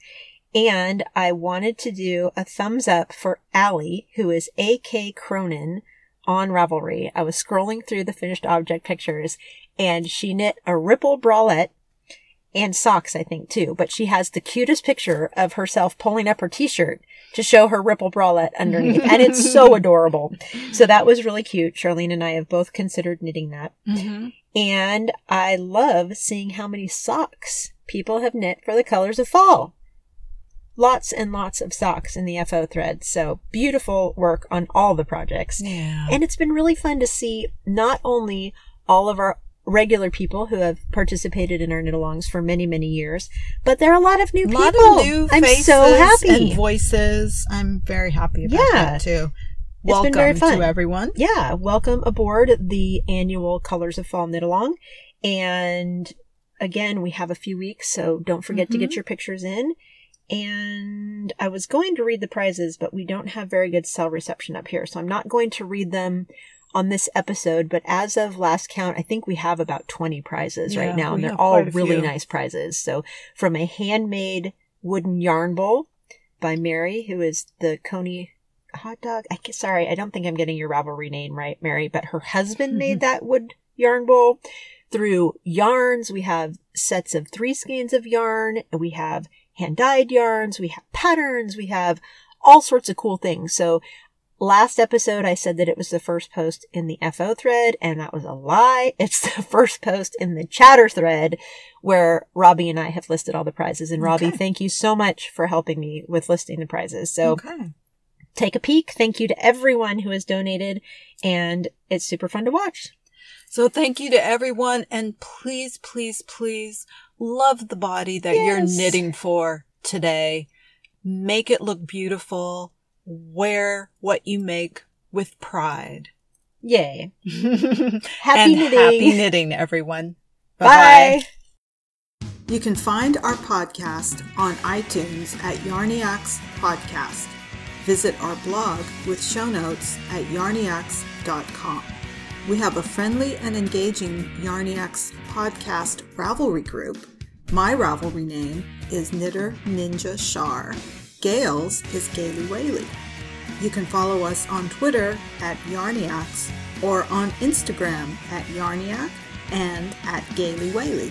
And I wanted to do a thumbs up for Allie, who is AK Cronin on Ravelry. I was scrolling through the finished object pictures and she knit a ripple bralette and socks, I think too. But she has the cutest picture of herself pulling up her t-shirt to show her ripple bralette underneath. and it's so (laughs) adorable. So that was really cute. Charlene and I have both considered knitting that. Mm-hmm. And I love seeing how many socks people have knit for the colors of fall. Lots and lots of socks in the FO thread. So beautiful work on all the projects. Yeah. And it's been really fun to see not only all of our regular people who have participated in our knit alongs for many, many years, but there are a lot of new a people. of new I'm so happy. and voices. I'm very happy about Yeah. that too. It's Welcome been very fun. to everyone. yeah, welcome aboard the annual Colors of Fall Knit Along. And again, we have a few weeks, so don't forget to get Mhm. your pictures in. And I was going to read the prizes, but we don't have very good cell reception up here, so I'm not going to read them on this episode. But as of last count, I think we have about 20 prizes Yeah, right now, and they're all really few. nice prizes. So from a handmade wooden yarn bowl by Mary, who is the Coney hot dog. I sorry, I don't think I'm getting your Ravelry name right, Mary, but her husband (laughs) made that wood yarn bowl. Through yarns, we have sets of three skeins of yarn, and we have hand dyed yarns, we have patterns, we have all sorts of cool things. So last episode, I said that it was the first post in the FO thread, and that was a lie. (laughs) It's the first post in the chatter thread where Robbie and I have listed all the prizes. And Robbie, Okay. thank you so much for helping me with listing the prizes. So okay. take a peek. Thank you to everyone who has donated, and it's super fun to watch. So thank you to everyone and please, please, please love the body that you're knitting for today. Make it look beautiful. Wear what you make with pride. Yay. Happy (laughs) Happy and knitting. happy knitting, everyone. (laughs) Bye. You can find our podcast on iTunes at Yarniacs Podcast. Visit our blog with show notes at yarniacs.com. We have a friendly and engaging Yarniacs podcast Ravelry group. My Ravelry name is Knitter Ninja Shar. Gail's is Gaily Whaley. You can follow us on Twitter at Yarniacs or on Instagram at Yarniac and at Gaily Whaley.